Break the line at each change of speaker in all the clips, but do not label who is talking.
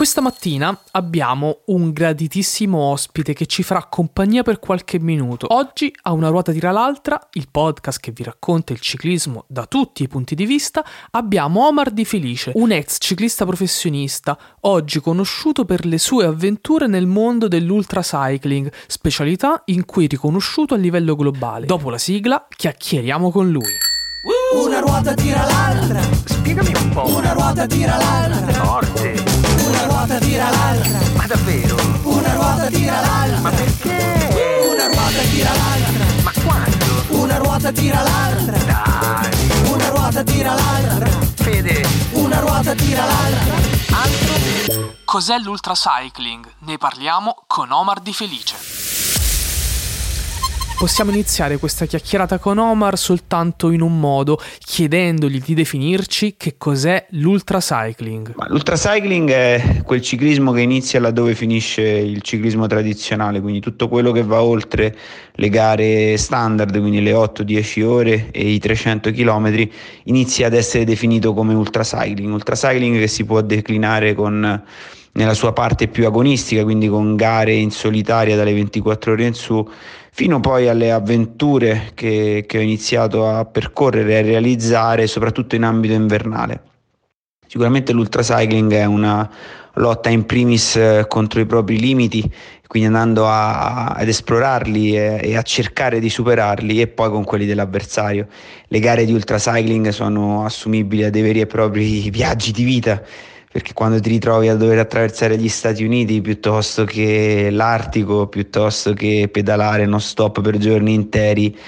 Questa mattina abbiamo un graditissimo ospite che ci farà compagnia per qualche minuto. Oggi a una ruota tira l'altra, il podcast che vi racconta il ciclismo da tutti i punti di vista, abbiamo Omar Di Felice, un ex ciclista professionista, oggi conosciuto per le sue avventure nel mondo dell'ultracycling, specialità in cui riconosciuto a livello globale. Dopo la sigla chiacchieriamo con lui.
Una ruota tira l'altra.
Spiegami un po'.
Una ruota tira l'altra.
Forte.
Una ruota tira l'altra.
Ma davvero?
Una ruota tira l'altra.
Ma perché?
Una ruota tira l'altra.
Ma quando?
Una ruota tira l'altra.
Dai.
Una ruota tira l'altra.
Fede.
Una ruota tira l'altra.
Altro?
Cos'è l'ultracycling? Ne parliamo con Omar Di Felice. Possiamo iniziare questa chiacchierata con Omar soltanto in un modo, chiedendogli di definirci che cos'è l'ultracycling.
L'ultracycling è quel ciclismo che inizia laddove finisce il ciclismo tradizionale, quindi tutto quello che va oltre le gare standard, quindi le 8-10 ore e i 300 km, inizia ad essere definito come ultracycling. Ultracycling che si può declinare con nella sua parte più agonistica, quindi con gare in solitaria dalle 24 ore in su, fino poi alle avventure che, che ho iniziato a percorrere e a realizzare, soprattutto in ambito invernale. Sicuramente l'ultracycling è una lotta in primis eh, contro i propri limiti, quindi andando a, ad esplorarli e, e, a cercare di superarli e poi con quelli dell'avversario. Le gare di ultracycling sono assumibili a dei veri e propri viaggi di vita perché quando ti ritrovi a dover attraversare gli Stati Uniti piuttosto che l'Artico, piuttosto che pedalare non stop per giorni interi,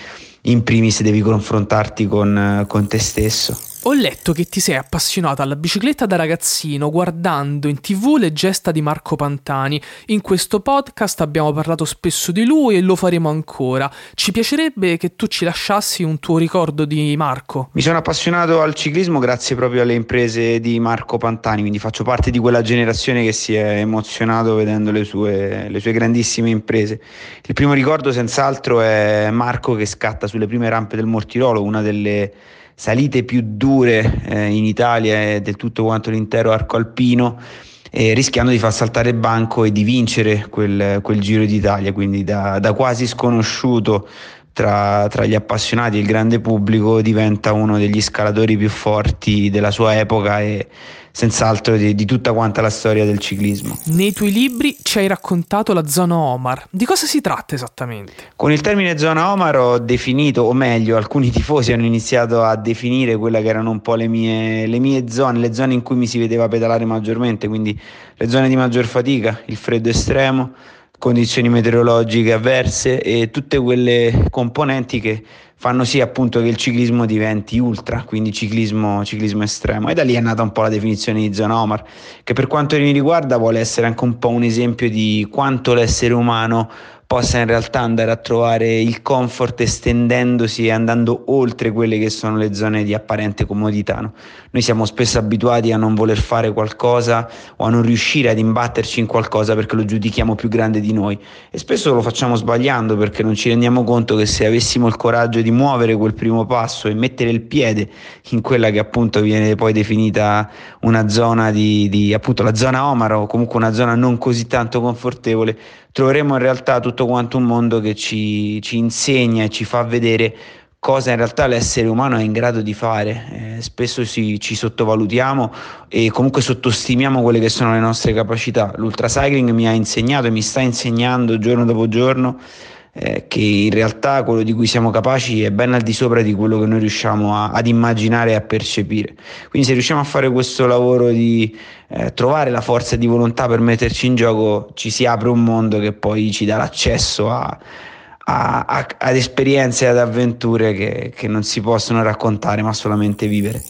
in primis devi confrontarti con, con te stesso.
Ho letto che ti sei appassionato alla bicicletta da ragazzino guardando in tv le gesta di Marco Pantani. In questo podcast abbiamo parlato spesso di lui e lo faremo ancora. Ci piacerebbe che tu ci lasciassi un tuo ricordo di Marco.
Mi sono appassionato al ciclismo grazie proprio alle imprese di Marco Pantani, quindi faccio parte di quella generazione che si è emozionato vedendo le sue, le sue grandissime imprese. Il primo ricordo senz'altro è Marco che scatta sulle prime rampe del Mortirolo, una delle salite più dure eh, in Italia e del tutto quanto l'intero arco alpino, eh, rischiando di far saltare banco e di vincere quel, quel Giro d'Italia, quindi da, da quasi sconosciuto tra, tra, gli appassionati e il grande pubblico diventa uno degli scalatori più forti della sua epoca e senz'altro di, di, tutta quanta la storia del ciclismo.
Nei tuoi libri ci hai raccontato la zona Omar. Di cosa si tratta esattamente?
Con il termine zona Omar ho definito, o meglio, alcuni tifosi hanno iniziato a definire quelle che erano un po' le mie, le mie zone, le zone in cui mi si vedeva pedalare maggiormente, quindi le zone di maggior fatica, il freddo estremo condizioni meteorologiche avverse e tutte quelle componenti che fanno sì appunto che il ciclismo diventi ultra, quindi ciclismo, ciclismo estremo. E da lì è nata un po' la definizione di zona Omar, che per quanto mi riguarda vuole essere anche un po' un esempio di quanto l'essere umano possa in realtà andare a trovare il comfort estendendosi e andando oltre quelle che sono le zone di apparente comodità. No? Noi siamo spesso abituati a non voler fare qualcosa o a non riuscire ad imbatterci in qualcosa perché lo giudichiamo più grande di noi e spesso lo facciamo sbagliando perché non ci rendiamo conto che se avessimo il coraggio di muovere quel primo passo e mettere il piede in quella che appunto viene poi definita una zona di, di appunto la zona Omar o comunque una zona non così tanto confortevole, troveremo in realtà tutto quanto un mondo che ci, ci insegna e ci fa vedere cosa in realtà l'essere umano è in grado di fare. Eh, spesso si, ci sottovalutiamo e comunque sottostimiamo quelle che sono le nostre capacità. L'ultracycling mi ha insegnato e mi sta insegnando giorno dopo giorno eh, che in realtà quello di cui siamo capaci è ben al di sopra di quello che noi riusciamo a, ad immaginare e a percepire. Quindi se riusciamo a fare questo lavoro di eh, trovare la forza di volontà per metterci in gioco, ci si apre un mondo che poi ci dà l'accesso a, a, ad esperienze e ad avventure che, che non si possono raccontare ma solamente vivere.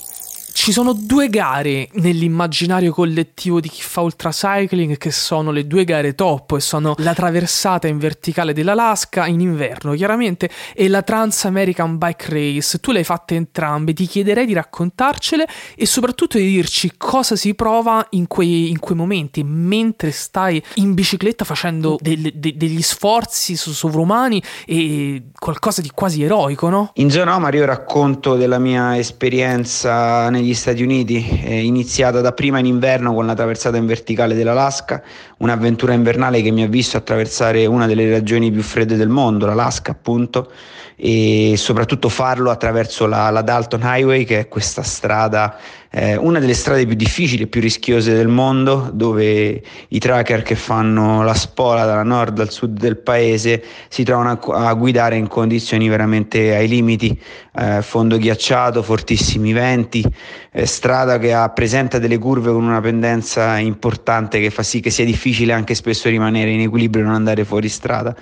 Ci sono due gare nell'immaginario collettivo di chi fa ultracycling che sono le due gare top e sono la traversata in verticale dell'Alaska in inverno chiaramente e la Trans American Bike Race. Tu le hai fatte entrambe, ti chiederei di raccontarcele e soprattutto di dirci cosa si prova in quei, in quei momenti mentre stai in bicicletta facendo del, de, degli sforzi sovrumani e qualcosa di quasi eroico, no?
In zona Omar io racconto della mia esperienza negli negli Stati Uniti, eh, iniziata dapprima in inverno con la traversata in verticale dell'Alaska, un'avventura invernale che mi ha visto attraversare una delle regioni più fredde del mondo, l'Alaska appunto, e soprattutto farlo attraverso la, la Dalton Highway, che è questa strada, eh, una delle strade più difficili e più rischiose del mondo, dove i tracker che fanno la spola dalla nord al sud del paese si trovano a, a guidare in condizioni veramente ai limiti, eh, fondo ghiacciato, fortissimi venti, eh, strada che ha, presenta delle curve con una pendenza importante che fa sì che sia difficile anche spesso rimanere in equilibrio e non andare fuori strada.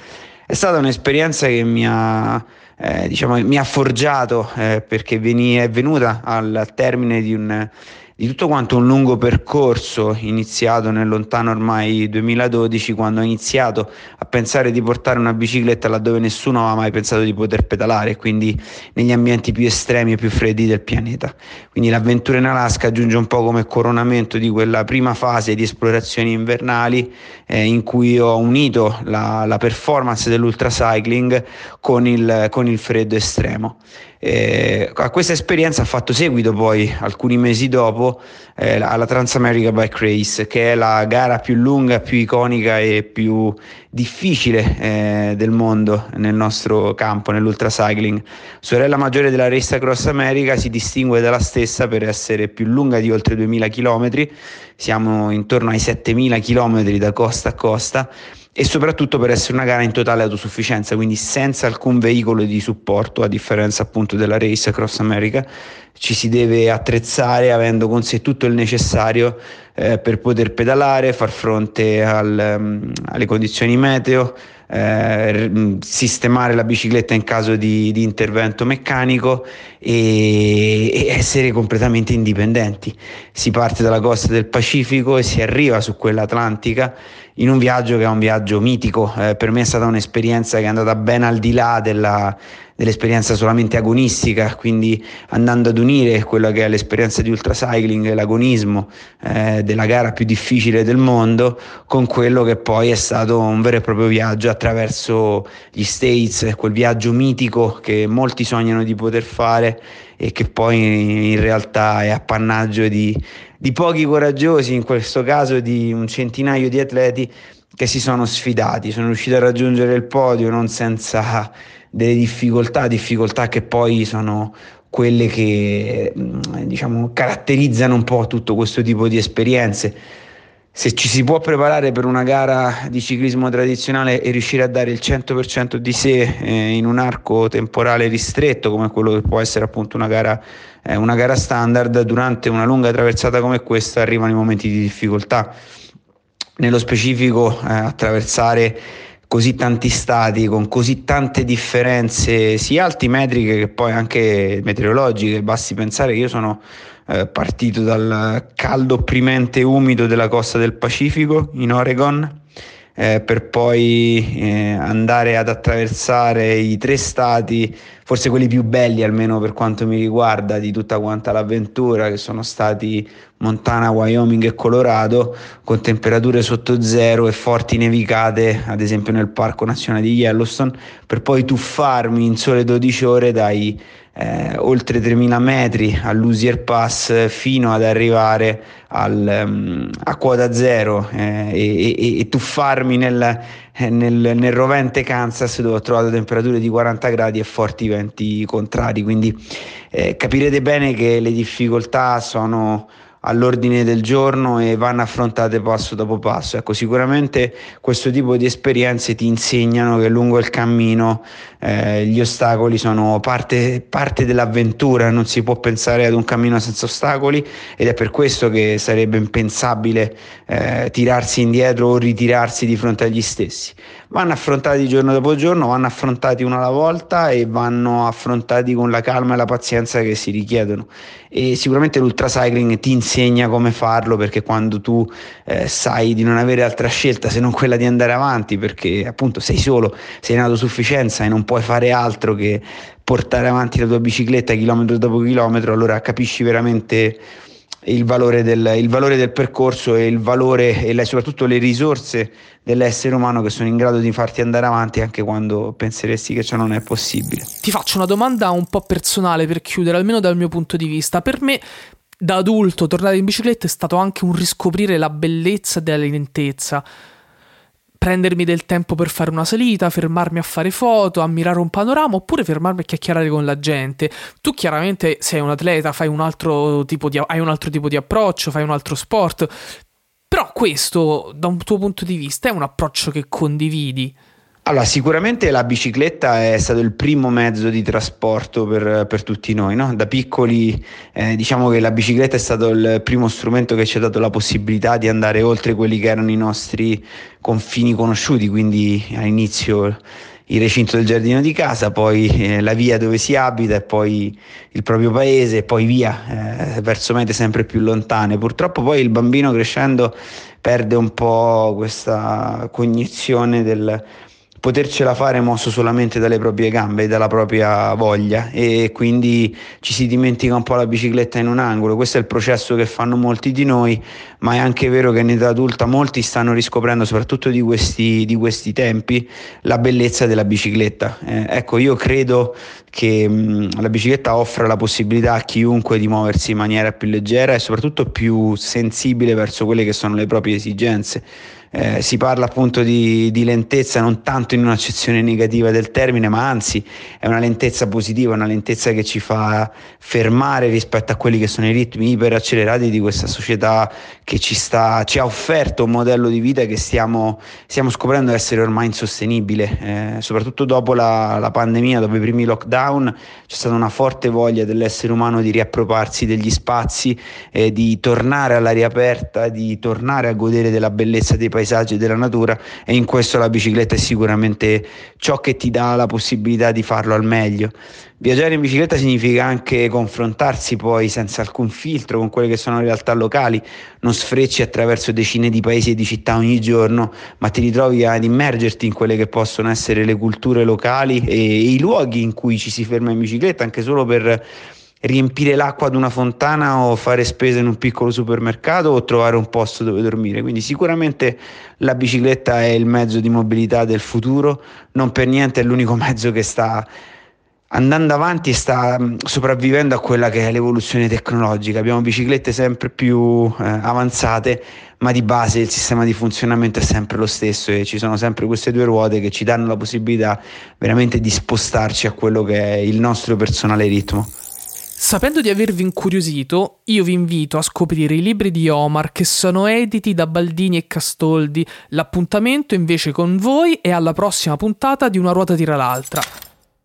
È stata un'esperienza che mi ha eh, diciamo, mi ha forgiato eh, perché veni, è venuta al termine di un di tutto quanto un lungo percorso iniziato nel lontano ormai 2012 quando ho iniziato a pensare di portare una bicicletta laddove nessuno aveva mai pensato di poter pedalare, quindi negli ambienti più estremi e più freddi del pianeta. Quindi l'avventura in Alaska giunge un po' come coronamento di quella prima fase di esplorazioni invernali eh, in cui ho unito la, la performance dell'ultracycling con con il freddo estremo. Eh, a questa esperienza ha fatto seguito poi alcuni mesi dopo eh, alla Transamerica Bike Race che è la gara più lunga, più iconica e più difficile eh, del mondo nel nostro campo, nell'ultracycling. Sorella maggiore della Race Across America si distingue dalla stessa per essere più lunga di oltre 2000 km, siamo intorno ai 7000 km da costa a costa e soprattutto per essere una gara in totale autosufficienza, quindi senza alcun veicolo di supporto, a differenza appunto della Race Across America, ci si deve attrezzare avendo con sé tutto il necessario eh, per poter pedalare, far fronte al, um, alle condizioni meteo, eh, sistemare la bicicletta in caso di, di intervento meccanico e, e, essere completamente indipendenti. Si parte dalla costa del Pacifico e si arriva su quella atlantica in un viaggio che è un viaggio mitico. Eh, per me è stata un'esperienza che è andata ben al di là della, dell'esperienza solamente agonistica, quindi andando ad unire quella che è l'esperienza di ultracycling, l'agonismo eh, della gara più difficile del mondo, con quello che poi è stato un vero e proprio viaggio attraverso gli States, quel viaggio mitico che molti sognano di poter fare e che poi in realtà è appannaggio di, di pochi coraggiosi, in questo caso di un centinaio di atleti che si sono sfidati, sono riusciti a raggiungere il podio non senza delle difficoltà, difficoltà che poi sono quelle che diciamo caratterizzano un po' tutto questo tipo di esperienze se ci si può preparare per una gara di ciclismo tradizionale e riuscire a dare il 100% di sé eh, in un arco temporale ristretto come quello che può essere appunto una gara, eh, una gara standard, durante una lunga traversata come questa arrivano i momenti di difficoltà. Nello specifico eh, attraversare così tanti stati con così tante differenze sia altimetriche che poi anche meteorologiche, basti pensare che io sono eh, partito dal caldo opprimente umido della costa del Pacifico in Oregon eh, per poi eh, andare ad attraversare i tre stati, forse quelli più belli almeno per quanto mi riguarda di tutta quanta l'avventura, che sono stati Montana, Wyoming e Colorado, con temperature sotto zero e forti nevicate, ad esempio nel Parco Nazionale di Yellowstone, per poi tuffarmi in sole 12 ore dai eh, oltre 3000 metri all'Usier Pass fino ad arrivare al, um, a quota zero eh, e, e, e, tuffarmi nel, nel, nel, rovente Kansas dove ho trovato temperature di 40 gradi e forti venti contrari. Quindi eh, capirete bene che le difficoltà sono all'ordine del giorno e vanno affrontate passo dopo passo. Ecco, sicuramente questo tipo di esperienze ti insegnano che lungo il cammino eh, gli ostacoli sono parte, parte, dell'avventura, non si può pensare ad un cammino senza ostacoli ed è per questo che sarebbe impensabile eh, tirarsi indietro o ritirarsi di fronte agli stessi. Vanno affrontati giorno dopo giorno, vanno affrontati una alla volta e vanno affrontati con la calma e la pazienza che si richiedono. E sicuramente l'ultracycling ti insegna come farlo perché quando tu eh, sai di non avere altra scelta se non quella di andare avanti perché appunto sei solo, sei in autosufficienza e non puoi fare altro che portare avanti la tua bicicletta chilometro dopo chilometro, allora capisci veramente il valore del, il valore del percorso e il valore e le, soprattutto le risorse dell'essere umano che sono in grado di farti andare avanti anche quando penseresti che ciò non è possibile.
Ti faccio una domanda un po' personale per chiudere, almeno dal mio punto di vista. Per me da adulto tornare in bicicletta è stato anche un riscoprire la bellezza della lentezza. Prendermi del tempo per fare una salita, fermarmi a fare foto, ammirare un panorama oppure fermarmi a chiacchierare con la gente. Tu chiaramente sei un atleta, fai un altro tipo di, hai un altro tipo di approccio, fai un altro sport. Però questo, da un tuo punto di vista, è un approccio che condividi.
Allora, sicuramente la bicicletta è stato il primo mezzo di trasporto per, per tutti noi, no? Da piccoli eh, diciamo che la bicicletta è stato il primo strumento che ci ha dato la possibilità di andare oltre quelli che erano i nostri confini conosciuti, quindi all'inizio il recinto del giardino di casa, poi eh, la via dove si abita e poi il proprio paese e poi via eh, verso mete sempre più lontane. Purtroppo poi il bambino crescendo perde un po' questa cognizione del potercela fare mosso solamente dalle proprie gambe e dalla propria voglia e quindi ci si dimentica un po' la bicicletta in un angolo. Questo è il processo che fanno molti di noi, ma è anche vero che in età adulta molti stanno riscoprendo, soprattutto di questi, di questi tempi, la bellezza della bicicletta. Eh, ecco, io credo che mh, la bicicletta offra la possibilità a chiunque di muoversi in maniera più leggera e soprattutto più sensibile verso quelle che sono le proprie esigenze eh, si parla appunto di, di, lentezza non tanto in un'accezione negativa del termine, ma anzi è una lentezza positiva, una lentezza che ci fa fermare rispetto a quelli che sono i ritmi iperaccelerati di questa società che ci, sta, ci ha offerto un modello di vita che stiamo, stiamo scoprendo essere ormai insostenibile, eh, soprattutto dopo la, la pandemia, dopo i primi lockdown, c'è stata una forte voglia dell'essere umano di riappropriarsi degli spazi, eh, di tornare all'aria aperta, di tornare a godere della bellezza dei paesi paesaggi della natura e in questo la bicicletta è sicuramente ciò che ti dà la possibilità di farlo al meglio. Viaggiare in bicicletta significa anche confrontarsi poi senza alcun filtro con quelle che sono le realtà locali, non sfrecci attraverso decine di paesi e di città ogni giorno, ma ti ritrovi ad immergerti in quelle che possono essere le culture locali e i luoghi in cui ci si ferma in bicicletta, anche solo per riempire l'acqua ad una fontana o fare spese in un piccolo supermercato o trovare un posto dove dormire. Quindi sicuramente la bicicletta è il mezzo di mobilità del futuro, non per niente è l'unico mezzo che sta andando avanti e sta mm, sopravvivendo a quella che è l'evoluzione tecnologica. Abbiamo biciclette sempre più eh, avanzate, ma di base il sistema di funzionamento è sempre lo stesso e ci sono sempre queste due ruote che ci danno la possibilità veramente di spostarci a quello che è il nostro personale ritmo.
Sapendo di avervi incuriosito, io vi invito a scoprire i libri di Omar che sono editi da Baldini e Castoldi. L'appuntamento invece con voi è alla prossima puntata di Una ruota tira l'altra.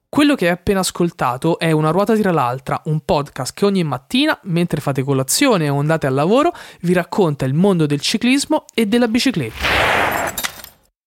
Quello che hai appena ascoltato è Una ruota tira l'altra, un podcast che ogni mattina, mentre fate colazione o andate al lavoro, vi racconta il mondo del ciclismo e della bicicletta.